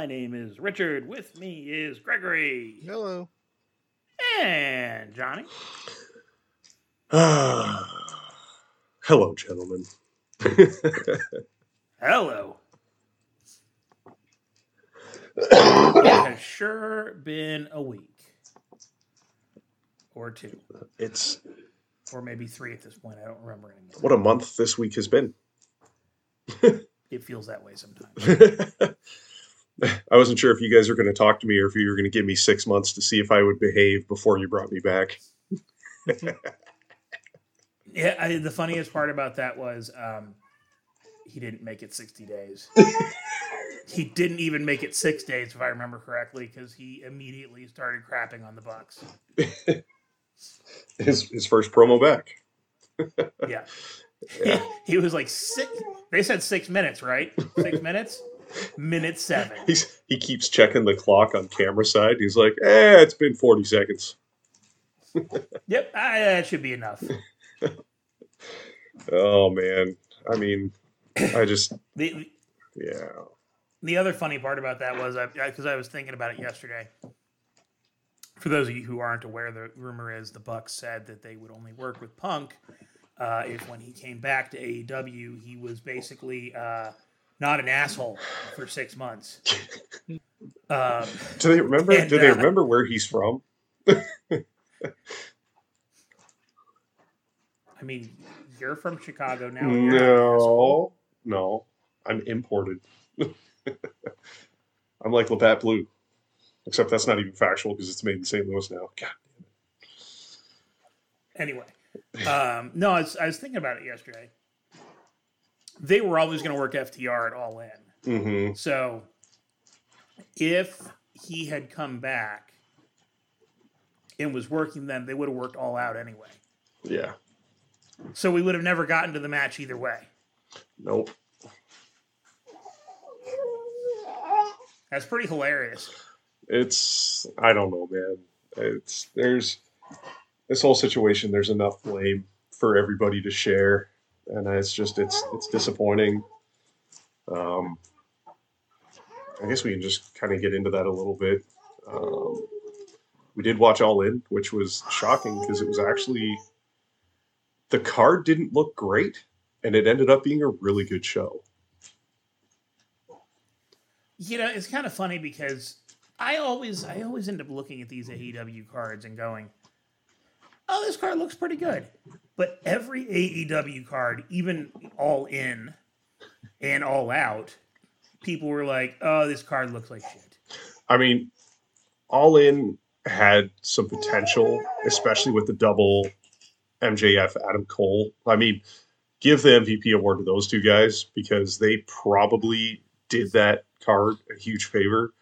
My name is Richard. With me is Gregory Hello. and Johnny. Hello, gentlemen. Hello. it has sure been a week or two, it's or maybe three at this point. I don't remember anymore. what a month this week has been. It feels that way sometimes. I wasn't sure if you guys were going to talk to me or if you were going to give me six months to see if I would behave before you brought me back. Yeah, I, the funniest part about that was um, he didn't make it 60 days. he didn't even make it six days, if I remember correctly, because he immediately started crapping on the Bucks. His his first promo back. Yeah. Yeah. he was like six. They said six minutes, right? Six minutes. Minute seven. He's he keeps checking the clock on camera side. He's like, eh, it's been forty seconds. Yep, ah, that should be enough. Oh man. I mean, I just The yeah. the other funny part about that was because I, was thinking about it yesterday. For those of you who aren't aware, the rumor is the Bucks said that they would only work with Punk uh, if, when he came back to AEW, he was basically uh, not an asshole for six months. Um, Do they remember? And, do they uh, remember where he's from? I mean, you're from Chicago now. and you're not an asshole. No, no, I'm imported. I'm like Labatt Blue, except that's not even factual because it's made in St. Louis now. God damn it. Anyway, um, no, I was, I was thinking about it yesterday. They were always going to work FTR at All In. Mm-hmm. So if he had come back and was working them, they would have worked all out anyway. Yeah. So we would have never gotten to the match either way. Nope. That's pretty hilarious. It's I don't know, man. It's there's this whole situation. There's enough blame for everybody to share, and it's just it's it's disappointing. Um, I guess we can just kind of get into that a little bit. Um, we did watch All In, which was shocking because it was actually the card didn't look great, and it ended up being a really good show. You know, it's kind of funny because I always I always end up looking at these AEW cards and going, "Oh, this card looks pretty good." But every AEW card, even all in and all out, people were like, "Oh, this card looks like shit." I mean, All In had some potential, especially with the double MJF Adam Cole. I mean, give the MVP award to those two guys because they probably did that card a huge favor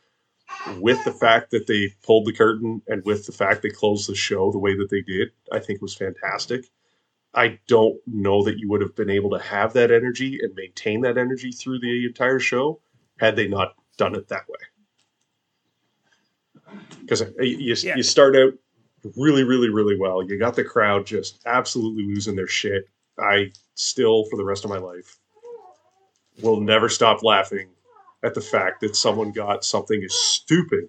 with the fact that they pulled the curtain and with the fact they closed the show the way that they did. I think was fantastic. I don't know that you would have been able to have that energy and maintain that energy through the entire show had they not done it that way because uh, you, Yeah. you start out really, really, really well. You got the crowd just absolutely losing their shit. I still, for the rest of my life, will never stop laughing at the fact that someone got something as stupid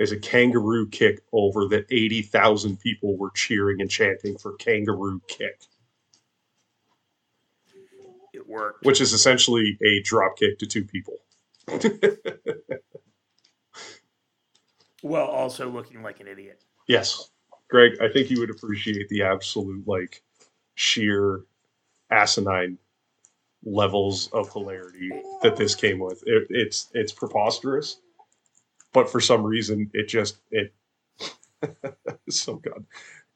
as a kangaroo kick over that 80,000 people were cheering and chanting for kangaroo kick, It worked. which is essentially a drop kick to two people. Well, also looking like an idiot. Yes. Greg, I think you would appreciate the absolute like sheer asinine levels of hilarity that this came with. It, it's it's preposterous, but for some reason it just it it's so good.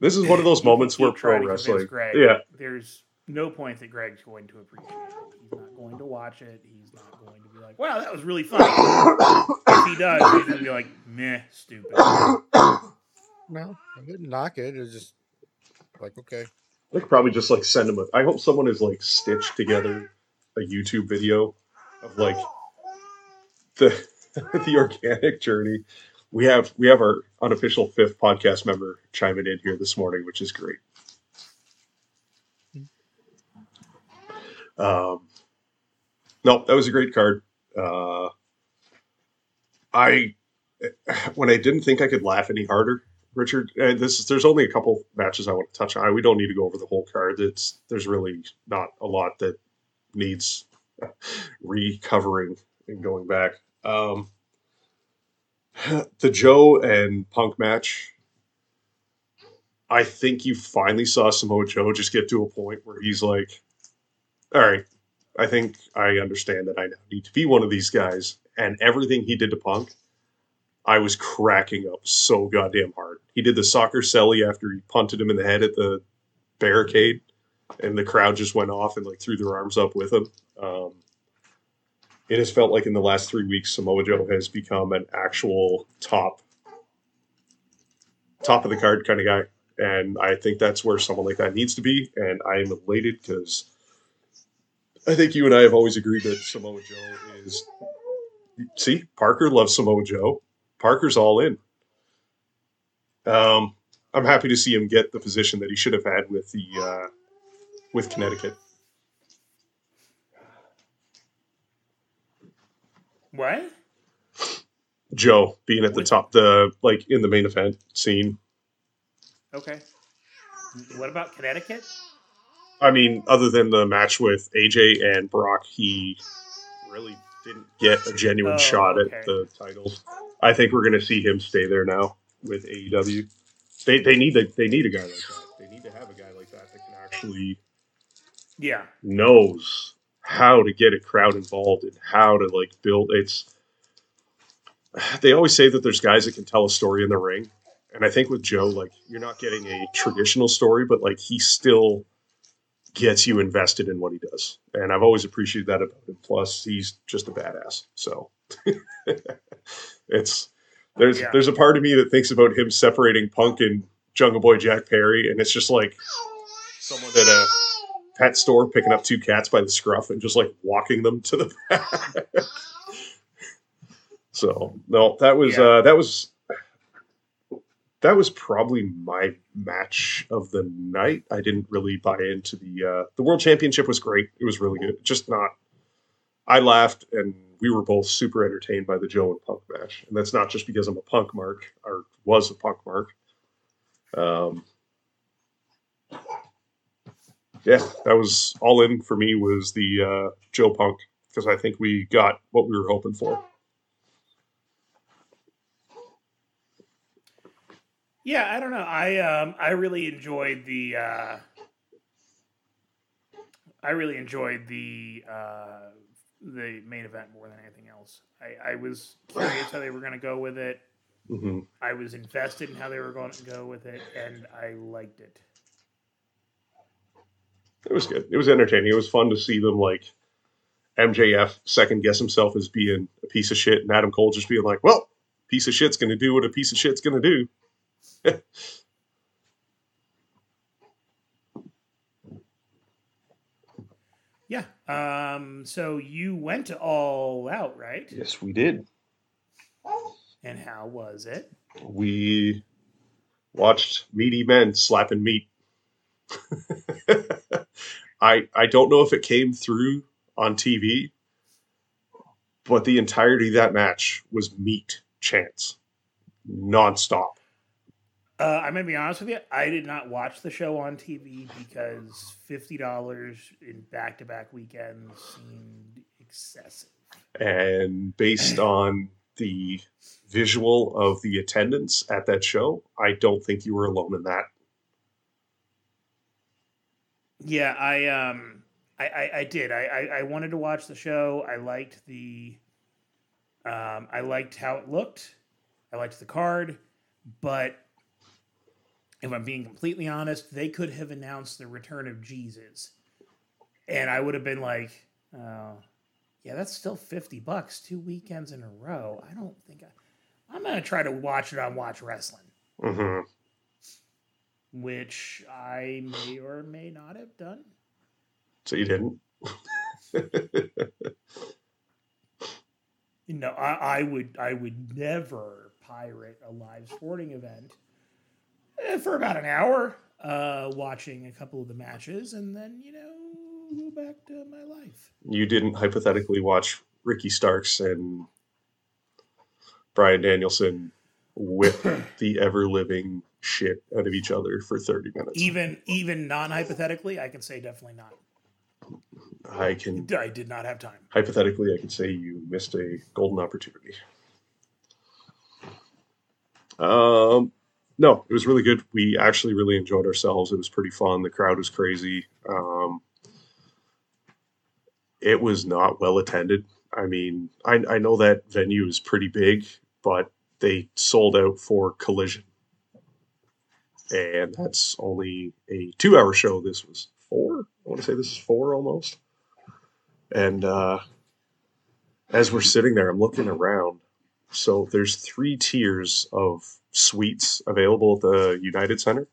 This is one of those moments where keep trying pro to convince wrestling. Greg, Yeah. There's no point that Greg's going to appreciate it. He's not going to watch it. He's not going to be like, "Wow, that was really fun." if he does, he's going to be like, "Meh, stupid." No, I didn't knock it. It's just like okay. I could probably just like send him a I hope someone is like stitched together a YouTube video of like the the organic journey. We have we have our unofficial fifth podcast member chiming in here this morning, which is great. Um, no, that was a great card. Uh, I when I didn't think I could laugh any harder, Richard. This is, there's only a couple matches I want to touch on. We don't need to go over the whole card. It's there's really not a lot that needs recovering and going back. Um, the Joe and Punk match. I think you finally saw Samoa Joe just get to a point where he's like, "All right, I think I understand that I now need to be one of these guys." And everything he did to Punk, I was cracking up so goddamn hard. He did the soccer celly after he punted him in the head at the barricade, and the crowd just went off and like threw their arms up with him. Um, it has felt like in the last three weeks, Samoa Joe has become an actual top, top of the card kind of guy, and I think that's where someone like that needs to be. And I am elated because I think you and I have always agreed that Samoa Joe is. See, Parker loves Samoa Joe. Parker's all in. Um, I'm happy to see him get the position that he should have had with the uh, with Connecticut. What? Joe being at the top, the like in the main event scene. Okay. What about Connecticut? I mean, other than the match with AJ and Brock, he really didn't get a genuine Oh, shot okay. at the titles. I think we're going to see him stay there now with AEW. They they need a, they need a guy like that. They need to have a guy like that that can actually Yeah. knows how to get a crowd involved and how to like build it's they always say that there's guys that can tell a story in the ring and i think with joe like you're not getting a traditional story but like he still gets you invested in what he does and i've always appreciated that about him plus he's just a badass so it's there's Yeah. there's a part of me that thinks about him separating punk and jungle boy jack perry and it's just like someone that a pet store picking up two cats by the scruff and just like walking them to the back. so no, that was Yeah. uh, that was that was probably my match of the night. I didn't really buy into the uh, the world championship was great. It was really good. Just not. I laughed and we were both super entertained by the Joe and Punk match, and that's not just because I'm a Punk mark or was a Punk mark. Um, yeah, that was all in for me was the uh, Joe Punk because I think we got what we were hoping for. Yeah, I don't know. I um I really enjoyed the uh I really enjoyed the uh the main event more than anything else. I, I was curious how they were gonna go with it. hmm I was invested in how they were going to go with it and I liked it. It was good. It was entertaining. It was fun to see them like MJF second guess himself as being a piece of shit, and Adam Cole just being like, "Well, piece of shit's going to do what a piece of shit's going to do." Yeah. Um so you went all out, right? Yes, we did. And how was it? We watched meaty men slapping meat. I I don't know if it came through on TV, but the entirety of that match was meat chance, nonstop. Uh, I'm gonna be honest with you. I did not watch the show on TV because fifty dollars in back-to-back weekends seemed excessive. And based on the visual of the attendance at that show, I don't think you were alone in that. Yeah, I um, I I, I did. I, I I wanted to watch the show. I liked the, um, I liked how it looked. I liked the card, but if I'm being completely honest, they could have announced the return of Jesus, and I would have been like, oh, yeah, that's still fifty bucks two weekends in a row. I don't think I. I'm gonna try to watch it on Watch Wrestling, hmm which I may or may not have done. So you didn't. Know, I, I would I would never pirate a live sporting event eh, for about an hour, uh, watching a couple of the matches, and then you know go back to my life. you didn't hypothetically watch Ricky Starks and Bryan Danielson whip the ever living shit out of each other for 30 minutes. Even even non hypothetically, I can say definitely not. I can I did not have time. hypothetically I can say you missed a golden opportunity. Um no, it was really good. We actually really enjoyed ourselves. It was pretty fun. The crowd was crazy. Um, it was not well attended. I mean, I, I know that venue is pretty big, but they sold out for Collision. And that's only a two hour show. This was four. I want to say this is four almost. And uh, as we're sitting there, I'm looking around. So there's three tiers of suites available at the United Center.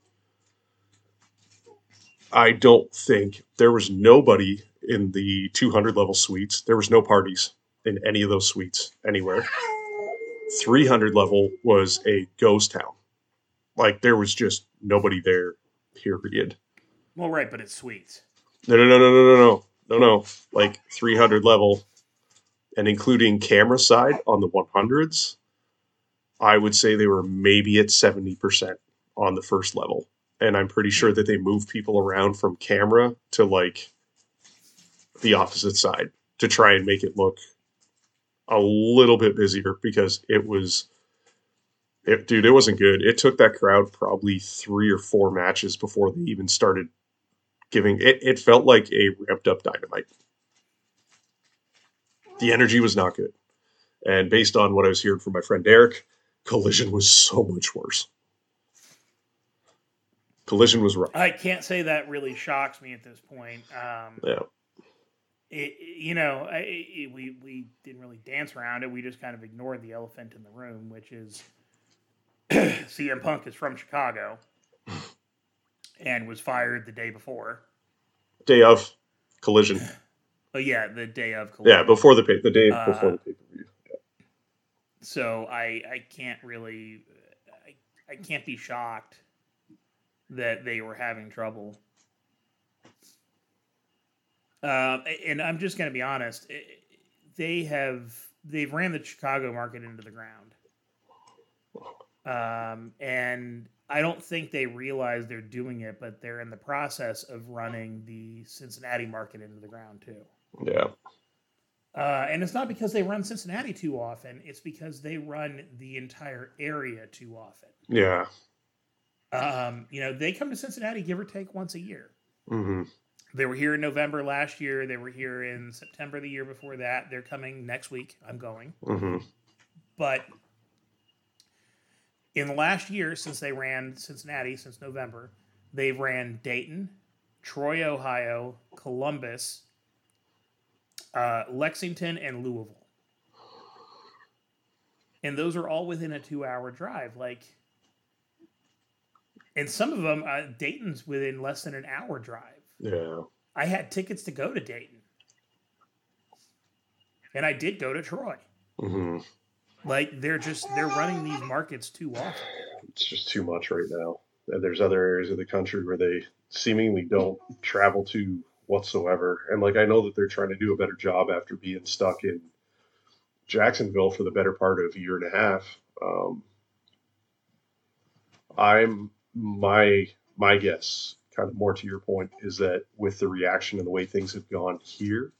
I don't think there was nobody in the 200 level suites. There was no parties in any of those suites anywhere. 300 level was a ghost town. Like there was just nobody there. Period. Well, right, but it's sweet. No, no, no, no, no, no, no, no, no. Like 300 level, and including camera side on the 100s, I would say they were maybe at 70% on the first level. And I'm pretty sure that they moved people around from camera to like the opposite side to try and make it look a little bit busier because it was it, dude, it wasn't good. It took that crowd probably three or four matches before they even started giving it. It felt like a ramped up dynamite. The energy was not good. And based on what I was hearing from my friend Derek, Collision was so much worse. Collision was rough. I can't say that really shocks me at this point. Um, Yeah. it, you know, I, it, we we didn't really dance around it. We just kind of ignored the elephant in the room, which is CM Punk is from Chicago and was fired the day before. Day of Collision. Oh yeah, the day of. Collision. Yeah, before the pay the day Uh, before the pay per view. So I I can't really I, I can't be shocked that they were having trouble. Um, and I'm just going to be honest. eh, They have they've ran the Chicago market into the ground, um, and I don't think they realize they're doing it, but they're in the process of running the Cincinnati market into the ground too. Yeah. Uh, and it's not because they run Cincinnati too often; it's because they run the entire area too often. Yeah. Um, you know, they come to Cincinnati give or take once a year. hmm They were here in November last year. They were here in September the year before that. They're coming next week. I'm going. hmm But in the last year, since they ran Cincinnati since November, they've ran Dayton, Troy, Ohio, Columbus, uh, Lexington, and Louisville. And those are all within a two-hour drive. Like, and some of them, uh, Dayton's within less than an hour drive. Yeah. I had tickets to go to Dayton, and I did go to Troy. hmm Like they're just they're running these markets too often. It's just too much right now. And there's other areas of the country where they seemingly don't travel to whatsoever. And like I know that they're trying to do a better job after being stuck in Jacksonville for the better part of a year and a half. Um, I'm my my guess, kind of more to your point, is that with the reaction and the way things have gone here,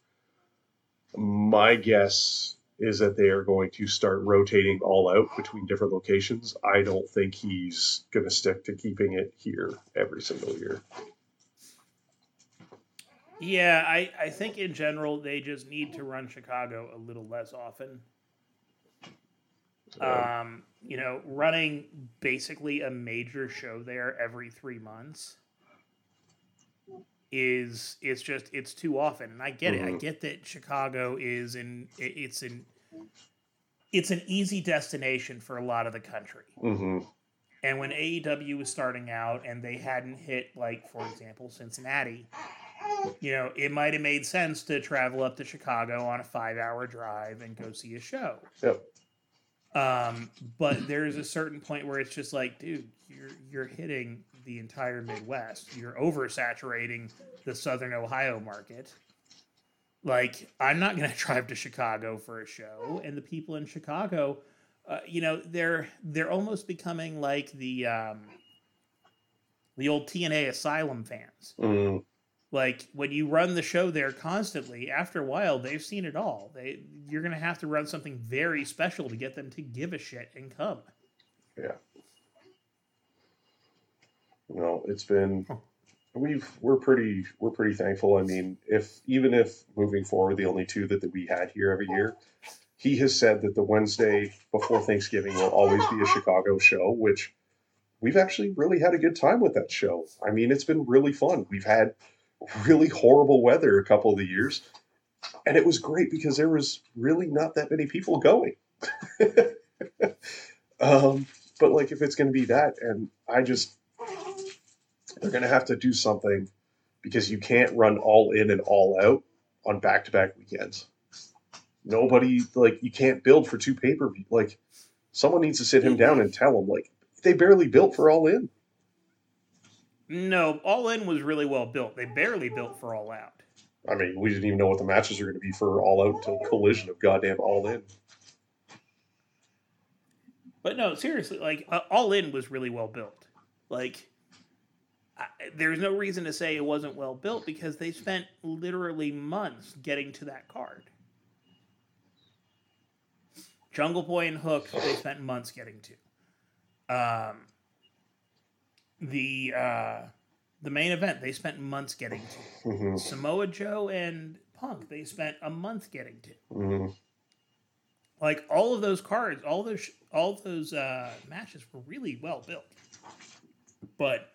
my guess is that they are going to start rotating all out between different locations. I don't think he's going to stick to keeping it here every single year. Yeah, I, I think in general they just need to run Chicago a little less often. Um, you know, running basically a major show there every three months is it's just it's too often. And I get it. I Mhm. get that Chicago is in it's an it's an easy destination for a lot of the country. hmm And when AEW was starting out and they hadn't hit, like, for example, Cincinnati, you know, it might have made sense to travel up to Chicago on a five hour drive and go see a show. Yep. Um, but there's a certain point where it's just like, dude, you're you're hitting the entire Midwest. You're oversaturating the Southern Ohio market. Like, I'm not going to drive to Chicago for a show, and the people in Chicago, uh, you know, they're they're almost becoming like the um, the old TNA Asylum fans. Mm, Like when you run the show there constantly, after a while they've seen it all. They you're going to have to run something very special to get them to give a shit and come. yeah. No, it's been we've we're pretty we're pretty thankful. I mean, if even if moving forward the only two that, that we had here every year, he has said that the Wednesday before Thanksgiving will always be a Chicago show, which we've actually really had a good time with that show. I mean, it's been really fun. We've had really horrible weather a couple of the years, and it was great because there was really not that many people going. um, but like, if it's going to be that, and I just they're going to have to do something because you can't run all in and all out on back to back weekends. Nobody like you can't build for two pay per view. Like someone needs to sit him down and tell him like they barely built for all in. No, All In was really well built. They barely built for All Out. I mean, we didn't even know what the matches are going to be for all out until collision of goddamn all in. But no, seriously, like uh, All In was really well built. Like I, there's no reason to say it wasn't well built because they spent literally months getting to that card. Jungle Boy and Hook, they spent months getting to. Um, the uh, the main event, they spent months getting to. hmm Samoa Joe and Punk, they spent a month getting to. hmm like all of those cards, all those all those uh, matches were really well built, but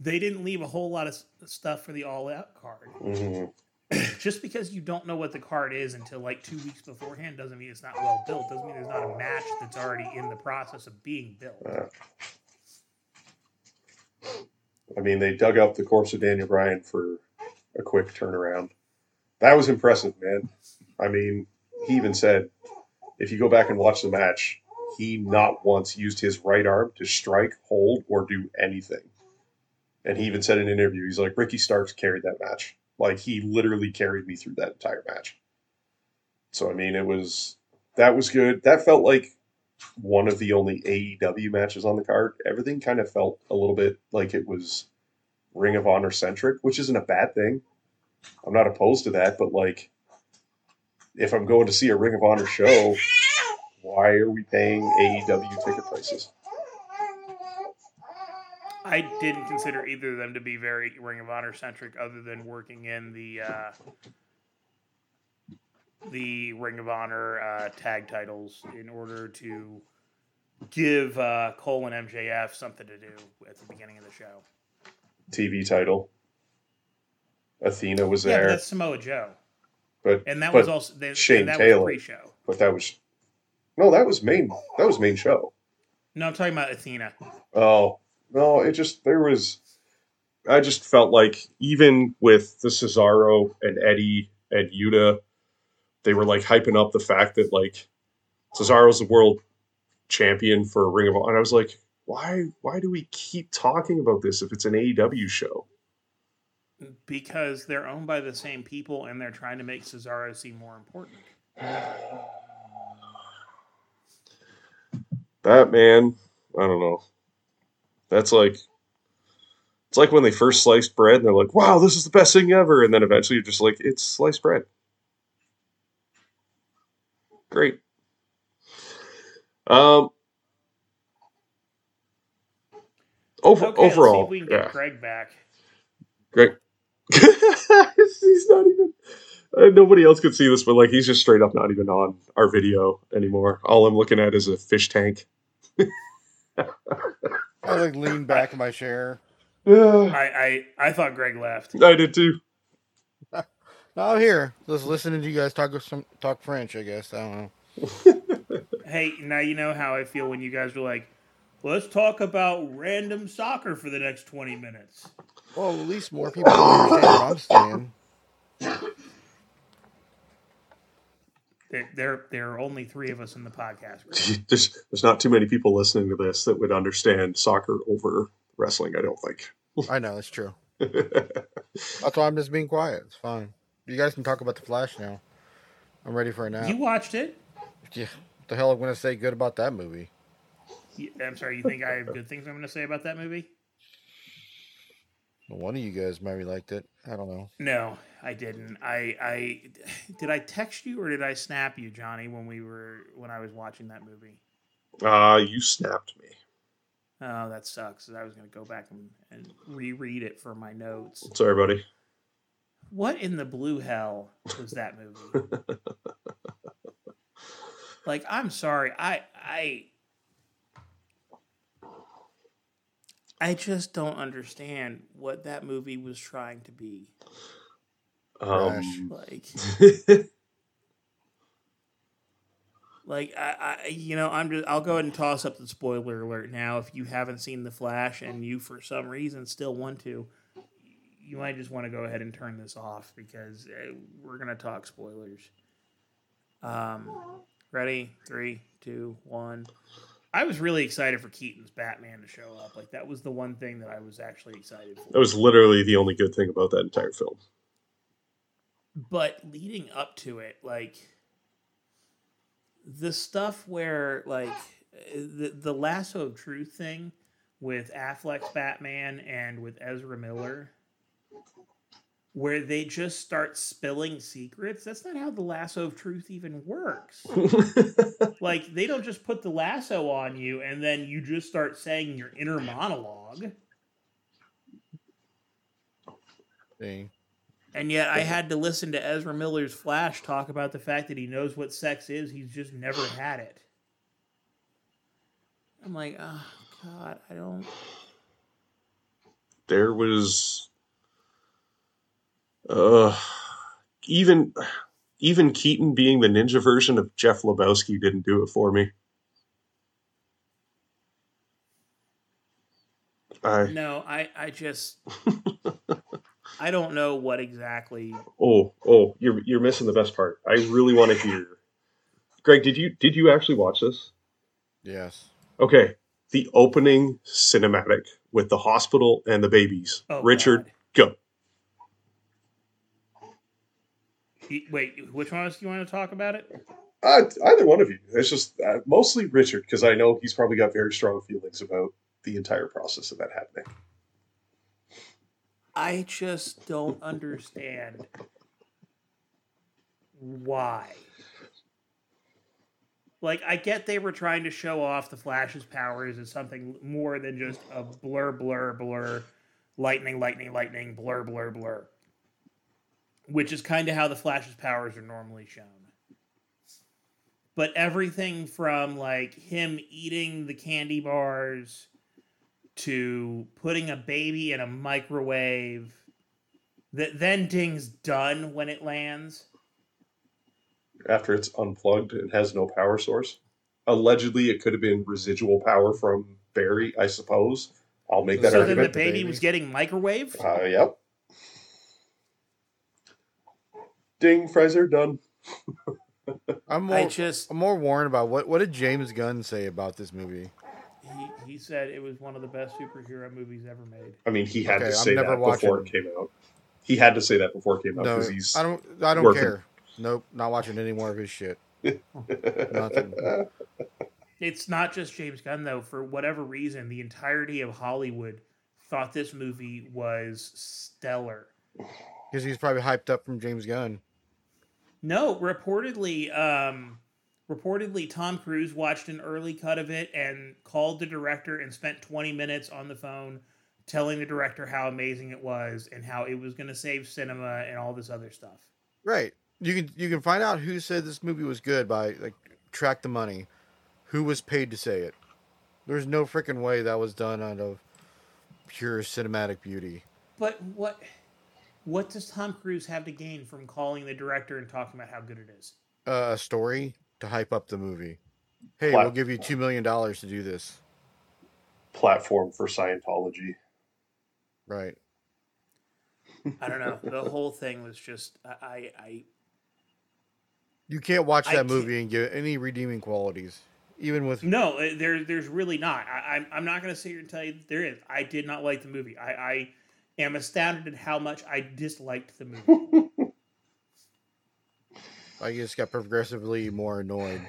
they didn't leave a whole lot of stuff for the all out card. hmm Just because you don't know what the card is until like two weeks beforehand doesn't mean it's not well built. Doesn't mean there's not a match that's already in the process of being built. I mean, they dug up the corpse of Daniel Bryan for a quick turnaround. That was impressive, man. I mean, he even said, if you go back and watch the match, he not once used his right arm to strike, hold, or do anything. And he even said in an interview, he's like, Ricky Starks carried that match. Like, he literally carried me through that entire match. So, I mean, it was, that was good. That felt like one of the only AEW matches on the card. Everything kind of felt a little bit like it was Ring of Honor centric, which isn't a bad thing. I'm not opposed to that, but like, if I'm going to see a Ring of Honor show, why are we paying AEW ticket prices? I didn't consider either of them to be very Ring of Honor centric, other than working in the uh, the Ring of Honor uh, tag titles in order to give uh, Cole and MJF something to do at the beginning of the show. TV title. Athena was Yeah, but there, that's Samoa Joe, but and that but was also they, Shane that Taylor. was pre-show. but that was no, that was main. That was main show. No, I'm talking about Athena. Oh no, it just there was. I just felt like even with the Cesaro and Eddie and Yuta, they were like hyping up the fact that like Cesaro's the world champion for Ring of Honor. And I was like, why? Why do we keep talking about this if it's an AEW show? Because they're owned by the same people and they're trying to make Cesaro seem more important. That man, I don't know. That's like it's like when they first sliced bread and they're like, "Wow, this is the best thing ever," and then eventually you're just like, "It's sliced bread." Great. Um. Over, Okay, let's see overall, if we can get yeah, Greg back. great. he's not even. Uh, nobody else could see this, but like he's just straight up not even on our video anymore. All I'm looking at is a fish tank. I like lean back in my chair. I, I I thought Greg left. I did too. No, I'm here. Just listening to you guys talk some talk French. I guess I don't know. Hey, now you know how I feel when you guys were like, "Let's talk about random soccer for the next twenty minutes." Well, at least more people understand what I'm saying. There, there, there are only three of us in the podcast. Greg. There's there's not too many people listening to this that would understand soccer over wrestling. I don't think. I know it's true. That's why I'm just being quiet. It's fine. You guys can talk about the Flash now. I'm ready for a nap. You watched it? Yeah. What the hell I'm I gonna say good about that movie? You- I'm sorry. You think I have good things I'm going to say about that movie? One of you guys maybe liked it. I don't know. No, I didn't. I I did I text you or did I snap you, Johnny, when we were when I was watching that movie? Uh, you snapped me. Oh, that sucks. I was going to go back and, and reread it for my notes. Sorry, buddy. What in the blue hell was that movie? like, I'm sorry. I I I just don't understand what that movie was trying to be. Um, Like like I, I you know, I'm just I'll go ahead and toss up the spoiler alert now if you haven't seen The Flash and you for some reason still want to you might just want to go ahead and turn this off because uh, we're going to talk spoilers. Um ready? Three, two, one. I was really excited for Keaton's Batman to show up. Like that was the one thing that I was actually excited for. that was literally the only good thing about that entire film. but leading up to it like the stuff where like the the lasso of truth thing with Affleck's Batman and with Ezra Miller where they just start spilling secrets that's not how the lasso of truth even works like they don't just put the lasso on you and then you just start saying your inner monologue Dang. And yet I had to listen to Ezra Miller's Flash talk about the fact that he knows what sex is. He's just never had it. I'm like, oh God, I don't. there was uh even even Keaton being the ninja version of Jeff Lebowski didn't do it for me. I No, I, I just, I don't know what exactly. oh oh you're you're missing the best part. I really want to hear. Greg, did you did you actually watch this? Yes. Okay, the opening cinematic with the hospital and the babies. Oh, Richard, God. go. He- Wait, which one else do you want to talk about it? Uh, either one of you. It's just uh, mostly Richard because I know he's probably got very strong feelings about the entire process of that happening. I just don't understand why. Like, I get they were trying to show off the Flash's powers as something more than just a blur, blur, blur, lightning, lightning, lightning, blur, blur, blur, which is kind of how the Flash's powers are normally shown. But everything from like him eating the candy bars to putting a baby in a microwave that then dings done when it lands. After it's unplugged and has no power source. Allegedly, it could have been residual power from Barry, I suppose. I'll make that so then the argument. baby, baby. was getting microwave. Uh, yep. Ding, Fraser, done. I'm more, I just I'm more worried about what what did James Gunn say about this movie? he, he said it was one of the best superhero movies ever made. I mean, he had Okay, to say never that before watching- it came out. He had to say that before it came out No, because he's. I don't I don't working. care. Nope, not watching any more of his shit. Nothing. It's not just James Gunn though. For whatever reason, the entirety of Hollywood thought this movie was stellar. Because he's probably hyped up from James Gunn. No, reportedly, um, reportedly, Tom Cruise watched an early cut of it and called the director and spent 20 minutes on the phone telling the director how amazing it was and how it was going to save cinema and all this other stuff. Right. You can you can find out who said this movie was good by like track the money. Who was paid to say it? There's no freaking way that was done out of pure cinematic beauty. But what what does Tom Cruise have to gain from calling the director and talking about how good it is? Uh, a story to hype up the movie. Hey, Plat- we'll give you two million dollars to do this. platform for Scientology. Right. I don't know. the whole thing was just I I, I You can't watch I that can't- movie and get any redeeming qualities, even with No, uh, there, there's really not. I, I'm, I'm not going to sit here and tell you that there is. I did not like the movie. I, I am astounded at how much I disliked the movie. I just got progressively more annoyed.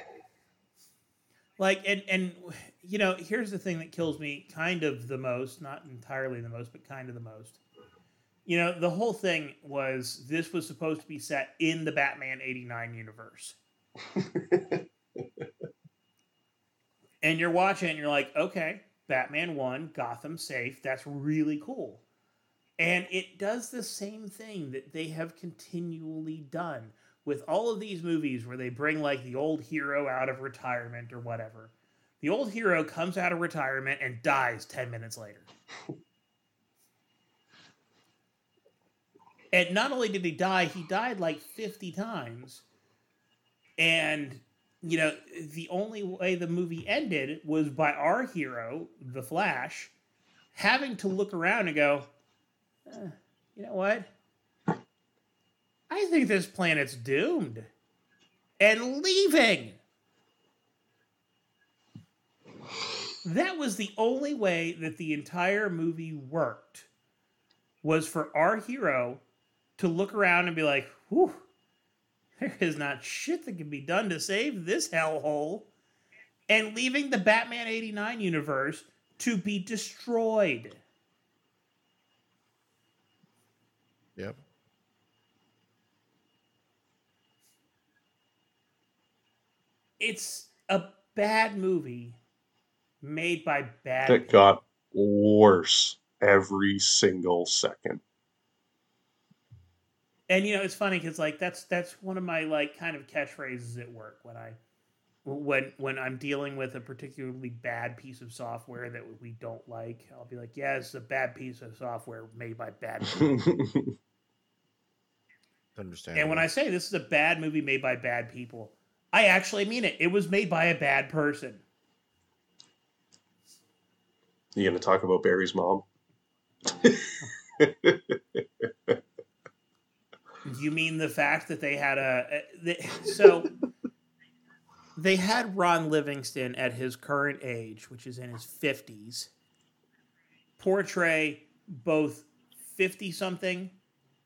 Like and and you know, here's the thing that kills me kind of the most, not entirely the most, but kind of the most. You know, the whole thing was this was supposed to be set in the Batman 89 universe. and you're watching and you're like, okay, Batman 1, Gotham safe. That's really cool. And it does the same thing that they have continually done with all of these movies where they bring like the old hero out of retirement or whatever. The old hero comes out of retirement and dies 10 minutes later. and not only did he die, he died like 50 times. And, you know, the only way the movie ended was by our hero, the Flash, having to look around and go, uh, you know what? I think this planet's doomed. And leaving. That was the only way that the entire movie worked. Was for our hero to look around and be like, whew, there is not shit that can be done to save this hellhole. And leaving the Batman 89 universe to be destroyed. Yep. It's a bad movie made by bad That people. got worse every single second. And you know, it's funny because like that's that's one of my like kind of catchphrases at work when I when when I'm dealing with a particularly bad piece of software that we don't like. I'll be like, "Yeah, it's a bad piece of software made by bad people." Understand. and when I say this is a bad movie made by bad people, I actually mean it. It was made by a bad person. you gonna talk about Barry's mom? You mean the fact that they had a, a they, so they had Ron Livingston at his current age, which is in his fifties, portray both fifty something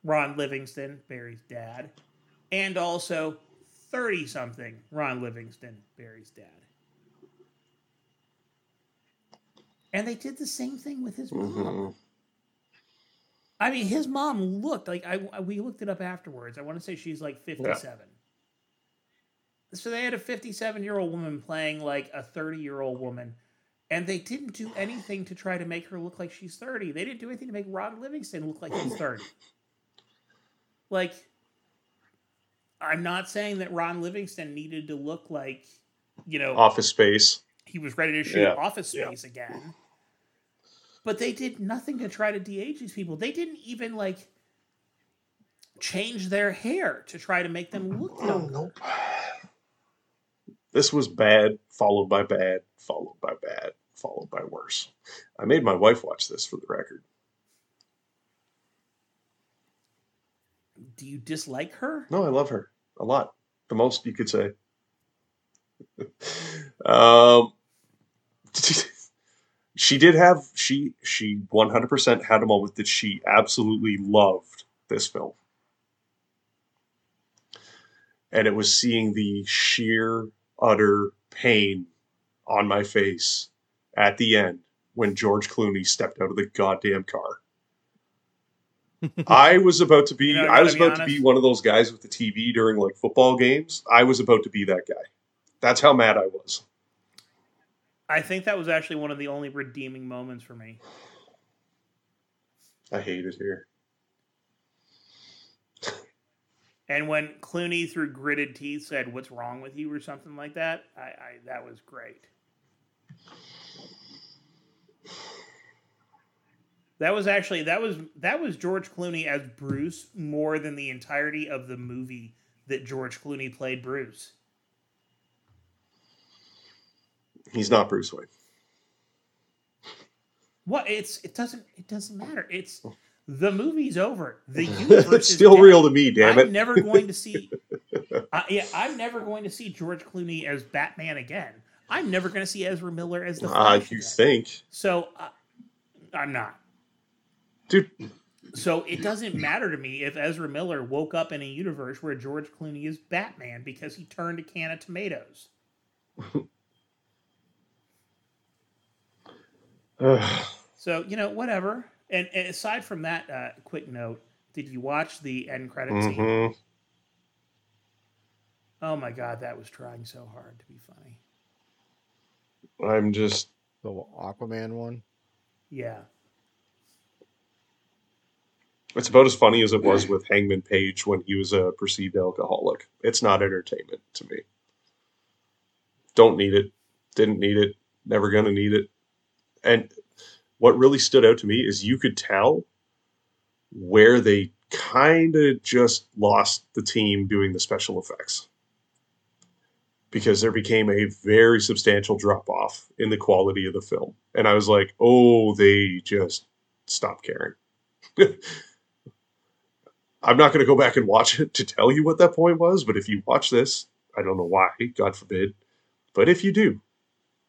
Ron Livingston, Barry's dad, and also thirty something Ron Livingston, Barry's dad. And they did the same thing with his mom. Mhm. I mean, his mom looked like I. We looked it up afterwards. I want to say she's like fifty-seven. So they had a fifty-seven-year-old woman playing like a thirty-year-old woman, and they didn't do anything to try to make her look like she's thirty. They didn't do anything to make Ron Livingston look like he's thirty. Like, I'm not saying that Ron Livingston needed to look like, you know, Office Space. he was ready to shoot Yeah, Office yeah. Space again. But they did nothing to try to de-age these people. They didn't even like change their hair to try to make them look younger. This was bad, followed by bad, followed by bad, followed by worse. I made my wife watch this for the record. Do you dislike her? No, I love her a lot. The most you could say. um, she did have she she one hundred percent had a moment that she absolutely loved this film, and it was seeing the sheer utter pain on my face at the end when George Clooney stepped out of the goddamn car. I was about to be You know, I was be about to be one of those guys with the TV during like football games. I was about to be that guy. That's how mad I was. I think that was actually one of the only redeeming moments for me. I hate it here. And when Clooney through gritted teeth said, "What's wrong with you?" or something like that, I, I that was great. That was actually that was that was George Clooney as Bruce more than the entirety of the movie that George Clooney played Bruce. He's not Bruce Wayne. What it's it doesn't it doesn't matter. It's the movie's over. The universe it's is still dead. real to me, damn it! I'm never going to see. I, yeah, I'm never going to see George Clooney as Batman again. I'm never going to see Ezra Miller as the Ah, Flash you again. think, So uh, I'm not. Dude? So it doesn't matter to me if Ezra Miller woke up in a universe where George Clooney is Batman because he turned a can of tomatoes. so you know, whatever. And, and aside from that, uh, quick note: Did you watch the end credit scene? Mhm. Oh my god, that was trying so hard to be funny. I'm just The Aquaman one. Yeah. It's about as funny as it was with Hangman Page when he was a perceived alcoholic. It's not entertainment to me. Don't need it. Didn't need it. Never gonna need it. And what really stood out to me is you could tell where they kind of just lost the team doing the special effects. Because there became a very substantial drop off in the quality of the film. And I was like, oh, they just stopped caring. I'm not going to go back and watch it to tell you what that point was, but if you watch this, I don't know why, God forbid, but if you do,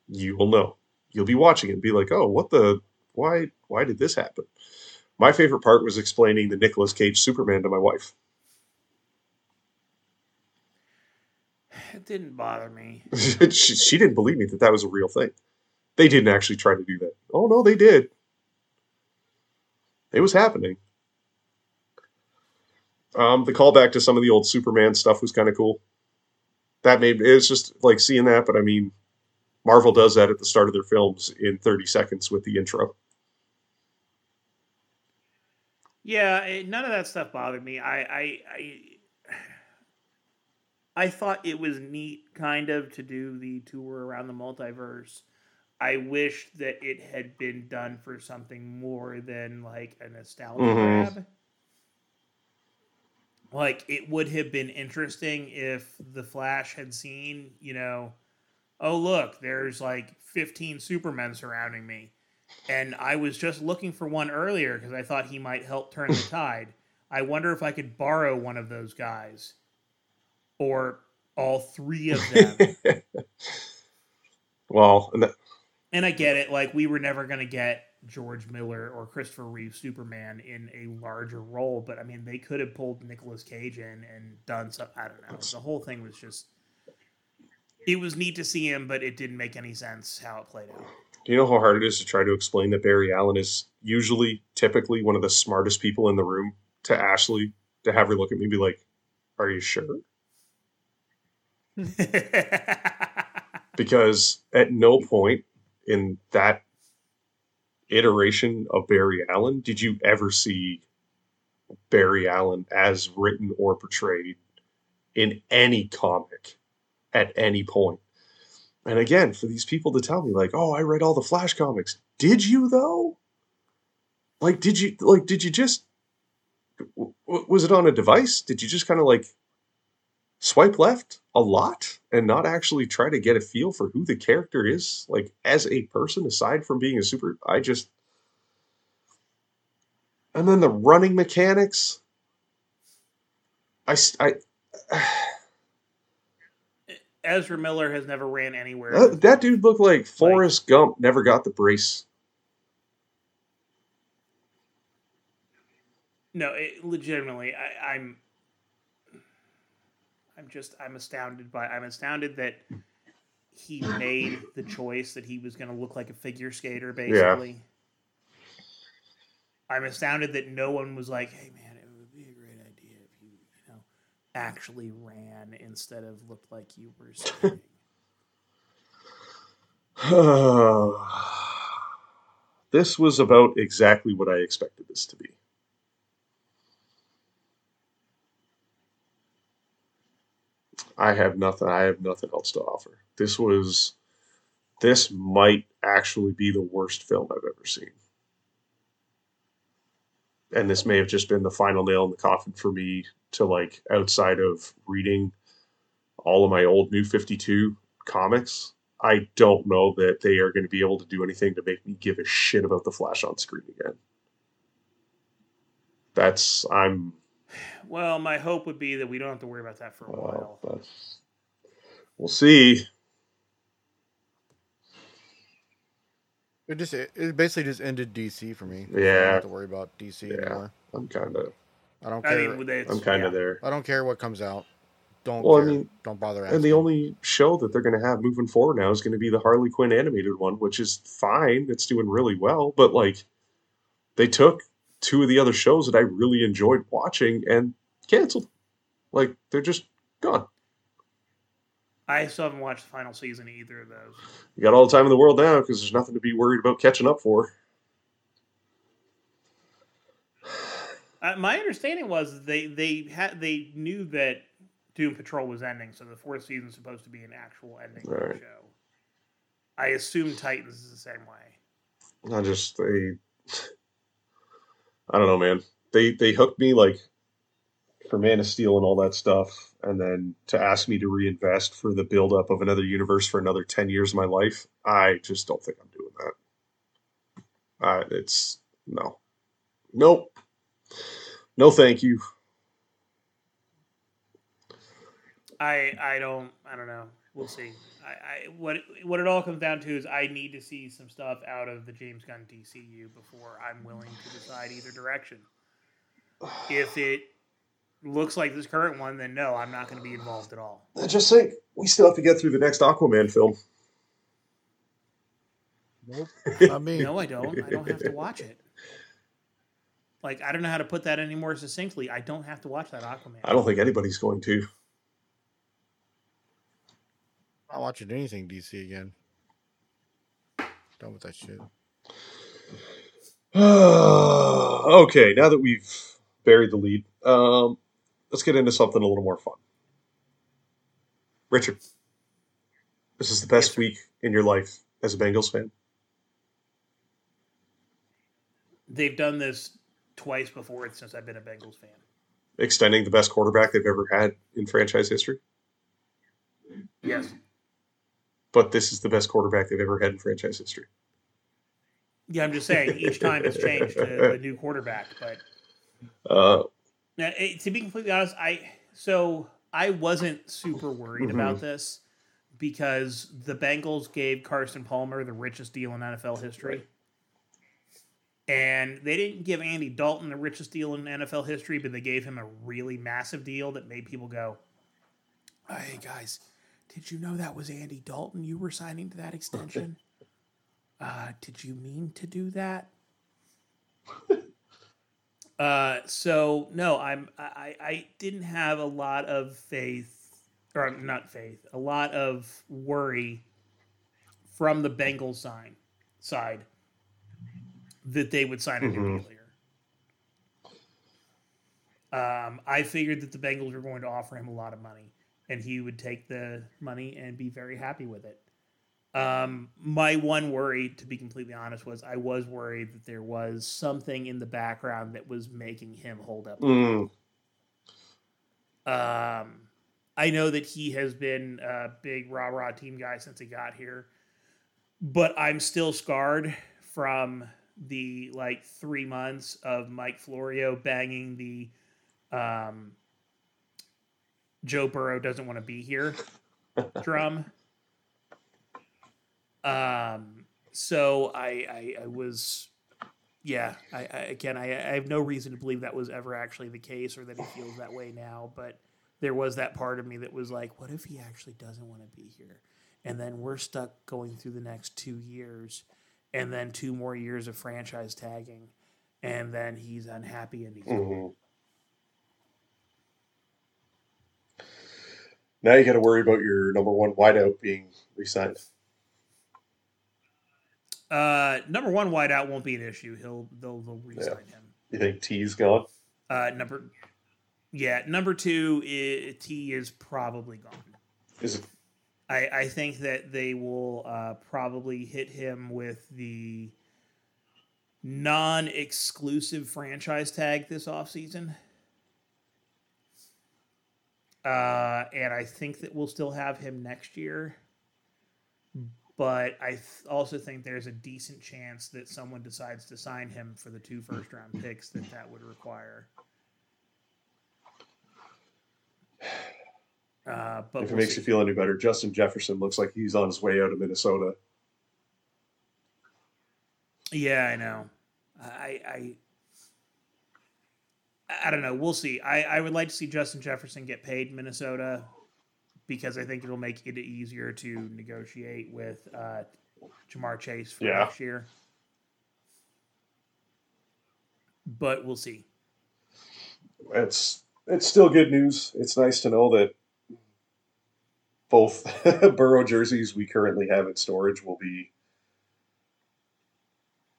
you will know. You'll be watching it and be like, "Oh, what the why why did this happen?" My favorite part was explaining the Nicolas Cage Superman to my wife. It didn't bother me. she, she didn't believe me that that was a real thing. They didn't actually try to do that. Oh no, they did. It was happening. Um, the callback to some of the old Superman stuff was kind of cool. That made it's just like seeing that, but I mean, Marvel does that at the start of their films in 30 seconds with the intro. Yeah, it, none of that stuff bothered me. I, I, I, I thought it was neat, kind of, to do the tour around the multiverse. I wish that it had been done for something more than like a nostalgia Mhm. grab. Like it would have been interesting if the Flash had seen, you know, oh look, there's like 15 Supermen surrounding me. And I was just looking for one earlier because I thought he might help turn the tide. I wonder if I could borrow one of those guys. Or all three of them. well, and that, and I get it, like we were never gonna get George Miller or Christopher Reeve Superman in a larger role, but I mean they could have pulled Nicolas Cage in and done some I don't know. The whole thing was just it was neat to see him, but it didn't make any sense how it played out. do you know how hard it is to try to explain that Barry Allen is usually, typically, one of the smartest people in the room to Ashley to have her look at me and be like, "Are you sure?" because at no point in that iteration of Barry Allen did you ever see Barry Allen as written or portrayed in any comic at any point. And again, for these people to tell me like, "Oh, I read all the Flash comics." Did you though? Like did you like did you just was it on a device? Did you just kind of like swipe left a lot and not actually try to get a feel for who the character is like as a person aside from being a super i just and then the running mechanics I. I Ezra Miller has never ran anywhere. that, that dude looked like Forrest Gump never got the brace No, it, legitimately, I, I'm, I'm just, I'm astounded by, I'm astounded that he made the choice that he was going to look like a figure skater, basically. I'm astounded that no one was like, "Hey, man, it would be a great idea if you, you know, actually ran instead of looked like you were skating." this was about exactly what i expected this to be I have nothing. I have nothing else to offer. This was, this might actually be the worst film I've ever seen, and this may have just been the final nail in the coffin for me to like outside of reading all of my old New Fifty Two comics. I don't know that they are going to be able to do anything to make me give a shit about the Flash on screen again. That's I'm well, my hope would be that we don't have to worry about that for a well, while. that's we'll see. It just it, it basically just ended DC for me. Yeah, I Yeah. don't have to worry about DC Yeah. anymore. I'm kind of I don't I care. mean, I'm kind yeah. of there. I don't care what comes out. Don't Well, I mean, don't bother asking. And the only show that they're going to have moving forward now is going to be the Harley Quinn animated one, which is fine. It's doing really well, but like they took two of the other shows that I really enjoyed watching and canceled. Like they're just gone. I still haven't watched the final season of either of those. You got all the time in the world now because there's nothing to be worried about catching up for. Uh, my understanding was they they had they knew that Doom Patrol was ending, so the fourth season is supposed to be an actual ending of the show. I assume Titans is the same way. I just they I don't know, man. They they hooked me like for Man of Steel and all that stuff, and then to ask me to reinvest for the buildup of another universe for another ten years of my life, I just don't think I'm doing that. Uh, it's no, nope, no, thank you. I I don't I don't know. We'll see. I, I what what it all comes down to is I need to see some stuff out of the James Gunn DCU before I'm willing to decide either direction. If it looks like this current one, then no, I'm not going to be involved at all. I just think we still have to get through the next Aquaman film. Nope. Not me. No, I don't. I don't have to watch it. Like I don't know how to put that any more succinctly. I don't have to watch that Aquaman. I don't think anybody's going to. I'm not watching anything DC again. Done with that shit. okay, now that we've buried the lead, um, let's get into something a little more fun. Richard, this is the best week in your life as a Bengals fan. They've done this twice before since I've been a Bengals fan. Extending the best quarterback they've ever had in franchise history, Yes. But this is the best quarterback they've ever had in franchise history. Yeah, I'm just saying each time it's changed to a new quarterback. But Uh, now, eh, to be completely honest, I so I wasn't super worried Mhm. about this because the Bengals gave Carson Palmer the richest deal in NFL history. And they didn't give Andy Dalton the richest deal in NFL history, but they gave him a really massive deal that made people go, Hey guys, did you know that was Andy Dalton you were signing to that extension? uh, did you mean to do that? uh, so no, I'm I, I didn't have a lot of faith, or not faith, a lot of worry from the Bengals sign side that they would sign a new Mhm. deal here. Um, I figured that the Bengals were going to offer him a lot of money, and he would take the money and be very happy with it. Um, my one worry, to be completely honest, was I was worried that there was something in the background that was making him hold up. mm, Um, I know that he has been a big rah rah team guy since he got here, but I'm still scarred from the like three months of Mike Florio banging the um, Joe Burrow doesn't want to be here drum. Um, so I, I, I was, yeah, I, I again, I, I have no reason to believe that was ever actually the case or that he feels that way now, but there was that part of me that was like, what if he actually doesn't want to be here? And then we're stuck going through the next two years and then two more years of franchise tagging. And then he's unhappy and he's mhm. Now you got to worry about your number one wideout being re-signed. Uh, number one wideout won't be an issue. He'll they'll they'll resign him. You think T's gone? Uh, number yeah, number two T is probably gone. Is it I I think that they will uh, probably hit him with the non-exclusive franchise tag this offseason. Uh, and I think that we'll still have him next year. But I th- also think there's a decent chance that someone decides to sign him for the two first round picks that that would require. Uh, but if it we'll makes see. you feel any better, Justin Jefferson looks like he's on his way out of Minnesota. Yeah, I know. I, I I don't know. We'll see. I, I would like to see Justin Jefferson get paid Minnesota because I think it'll make it easier to negotiate with uh, Ja'Marr Chase for Yeah. next year. But we'll see. it's it's still good news. It's nice to know that both Burrow jerseys we currently have in storage will be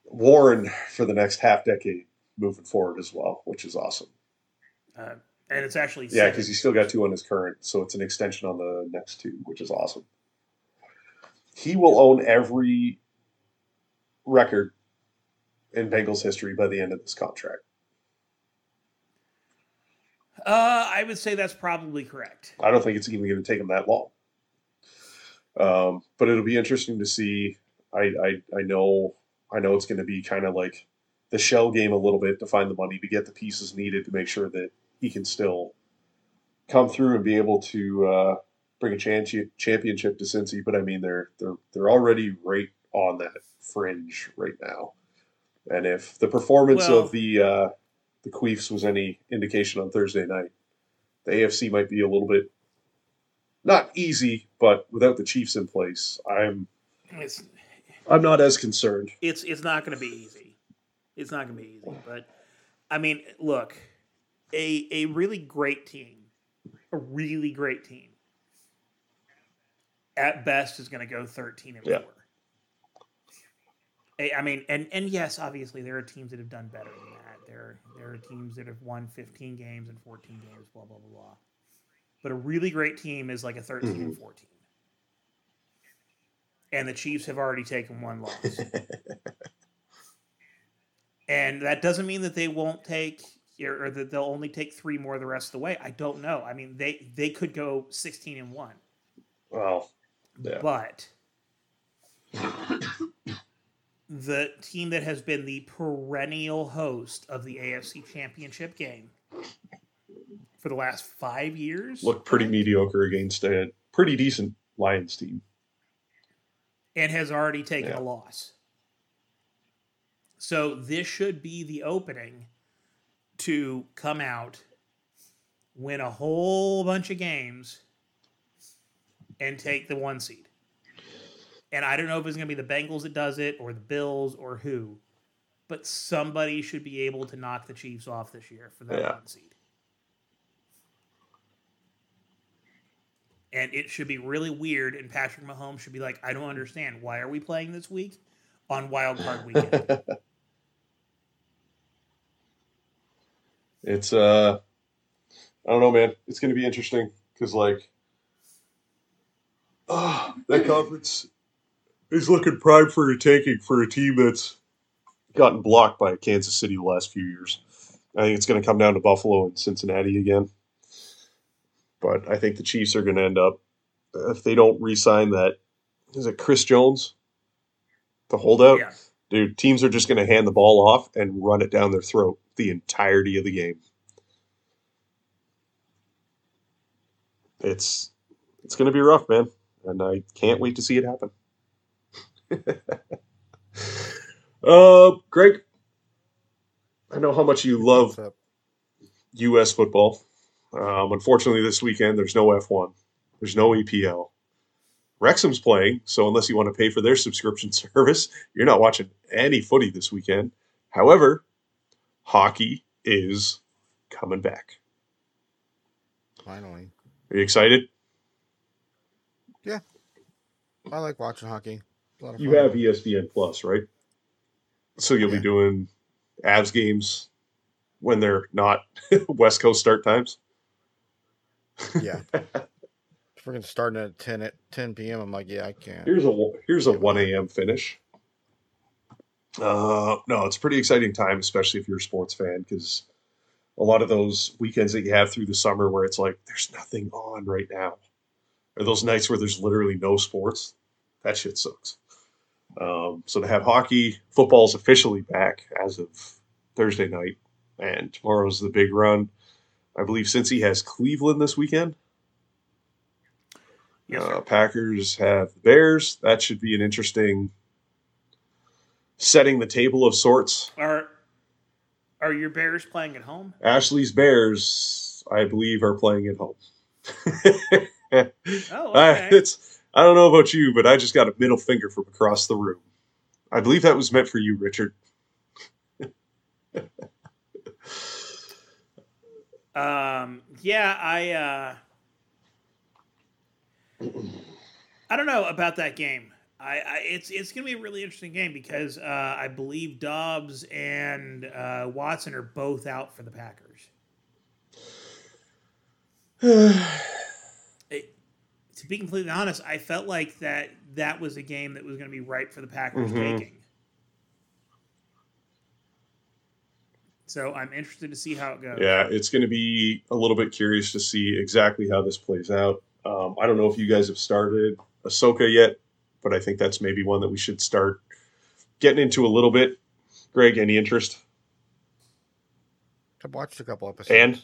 worn for the next half decade moving forward as well, which is awesome. Uh, and it's actually Yeah, because he's still got two on his current, so it's an extension on the next two, which is awesome. He will own every record in Bengals history by the end of this contract. Uh, I would say that's probably correct. I don't think it's even going to take him that long. Um, but it'll be interesting to see. I, I I know I know it's going to be kind of like the shell game a little bit to find the money to get the pieces needed to make sure that he can still come through and be able to uh, bring a champion, championship to Cincy. But I mean, they're they're they're already right on that fringe right now. And if the performance Well- of the uh, the Queefs was any indication on Thursday night, the AFC might be a little bit not easy, but without the Chiefs in place, I'm It's I'm not as concerned. it's it's not going to be easy. It's not going to be easy. But I mean, look, a a really great team, a really great team, at best is going to go thirteen and Yeah. four. I I mean, and and yes, obviously there are teams that have done better than that. There there are teams that have won fifteen games and fourteen games, blah blah blah blah. But a really great team is like a 13 and mm-hmm. fourteen. And the Chiefs have already taken one loss. And that doesn't mean that they won't take or that they'll only take three more the rest of the way. I don't know. I mean, they they could go 16 and 1. Well, yeah. But the team that has been the perennial host of the AFC Championship game for the last 5 years looked pretty mediocre against a pretty decent Lions team. and has already taken Yeah. a loss. So this should be the opening to come out, win a whole bunch of games, and take the one seed. And I don't know if it's going to be the Bengals that does it or the Bills or who, but somebody should be able to knock the Chiefs off this year for that Yeah. one seed. And it should be really weird, and Patrick Mahomes should be like, I don't understand. Why are we playing this week on wild card weekend? It's uh, I don't know, man. It's going to be interesting because like, ah, that conference is looking prime for a taking for a team that's gotten blocked by Kansas City the last few years. I think it's going to come down to Buffalo and Cincinnati again. But I think the Chiefs are going to end up if they don't re-sign that. Is it Chris Jones? The holdout, yeah. Dude. Teams are just going to hand the ball off and run it down their throat the entirety of the game. It's it's going to be rough, man, and I can't wait to see it happen. uh, Greg, I know how much you love U.S. football. Um, unfortunately, this weekend there's no F1, there's no EPL. Wrexham's playing, so unless you want to pay for their subscription service, you're not watching any footy this weekend. However, hockey is coming back. Finally. Are you excited? Yeah. I like watching hockey. It's a lot of You have ESPN Plus, right? So you'll be doing Avs games when they're not West Coast start times. Yeah. Freaking starting at 10 at 10 p.m. I'm like, yeah, I can't. Here's a here's a one a.m. finish. Uh, no, it's a pretty exciting time, especially if you're a sports fan, because a lot of those weekends that you have through the summer where it's like there's nothing on right now, or those nights where there's literally no sports, that shit sucks. Um, so to have hockey, football's officially back as of Thursday night, and tomorrow's the big run. I believe Cincy has Cleveland this weekend. Yes, Uh. Packers have the Bears. That should be an interesting setting the table of sorts. Are Are your Bears playing at home? Ashley's Bears, I believe, are playing at home. Oh, I, okay. it's I don't know about you, but I just got a middle finger from across the room. I believe that was meant for you, Richard. Um, yeah, I uh, I don't know about that game. I, I it's it's gonna be a really interesting game because uh, I believe Doubs and uh, Watson are both out for the Packers. It- to be completely honest, I felt like that that was a game that was going to be ripe for the Packers Mhm. taking. So I'm interested to see how it goes. Yeah, it's going to be a little bit curious to see exactly how this plays out. Um, I don't know if you guys have started Ahsoka yet, but I think that's maybe one that we should start getting into a little bit. Greg, any interest? I've watched a couple episodes. And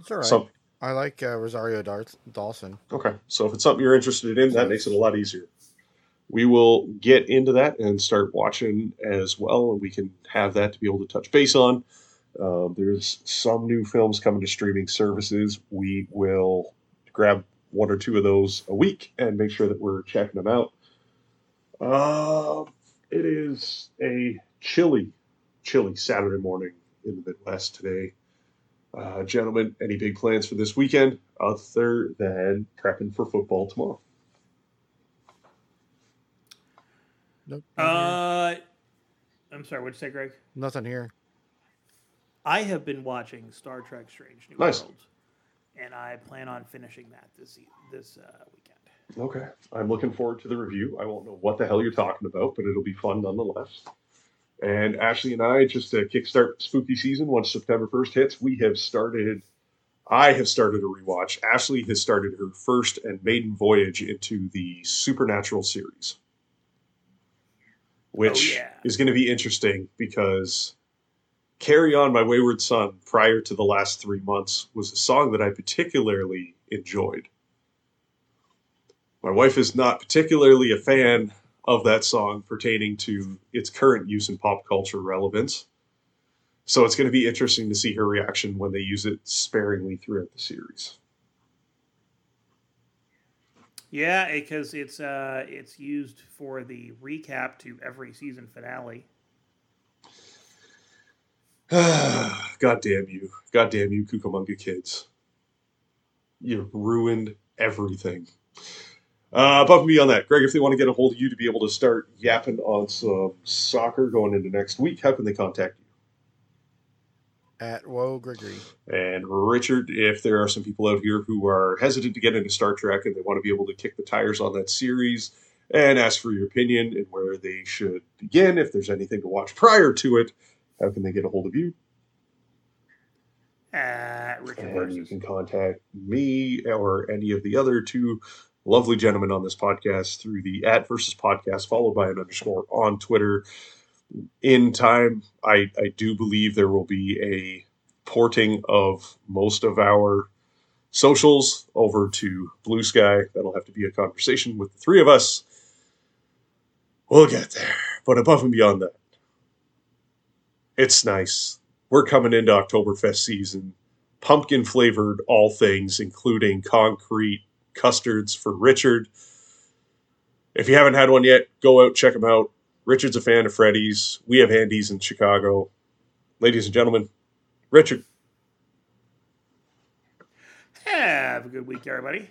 it's all right. some I like uh, Rosario Dar- Dawson. okay, so if it's something you're interested in, that makes it a lot easier. We will get into that and start watching as well, and we can have that to be able to touch base on. Um, there's some new films coming to streaming services. We will grab one or two of those a week and make sure that we're checking them out. Um, it is a chilly, chilly Saturday morning in the Midwest today. Uh, gentlemen, any big plans for this weekend other than prepping for football tomorrow? Nope. Uh, I'm sorry. What'd you say, Greg? Nothing here. I have been watching Star Trek: Strange New Nice. Worlds, and I plan on finishing that this this uh, weekend. Okay. I'm looking forward to the review. I won't know what the hell you're talking about, but it'll be fun nonetheless. And Ashley and I, just to kickstart spooky season, once September 1st hits, we have started. I have started a rewatch. Ashley has started her first and maiden voyage into the Supernatural series, which Oh, yeah. is going to be interesting because Carry On My Wayward Son, prior to the last three months, was a song that I particularly enjoyed. My wife is not particularly a fan of that song pertaining to its current use in pop culture relevance. So it's going to be interesting to see her reaction when they use it sparingly throughout the series. Yeah, because it's uh, it's used for the recap to every season finale. God damn you. God damn you, Cucamonga kids. You ruined everything. Uh, above and beyond that, Greg, if they want to get a hold of you to be able to start yapping on some soccer going into next week, how can they contact you? At Whoa Gregory. And Richard, if there are some people out here who are hesitant to get into Star Trek and they want to be able to kick the tires on that series and ask for your opinion and where they should begin, if there's anything to watch prior to it, how can they get a hold of you? Uh, Richard And you can contact me or any of the other two lovely gentlemen on this podcast through the at versus podcast, followed by an underscore on Twitter. In time, I, I do believe there will be a porting of most of our socials over to Blue Sky. That'll have to be a conversation with the three of us. We'll get there. But above and beyond that, it's nice. We're coming into Oktoberfest season. Pumpkin flavored all things, including concrete custards for Richard. If you haven't had one yet, go out, check them out. Richard's a fan of Freddy's. We have Andy's in Chicago. Ladies and gentlemen, Richard. Have a good week, everybody.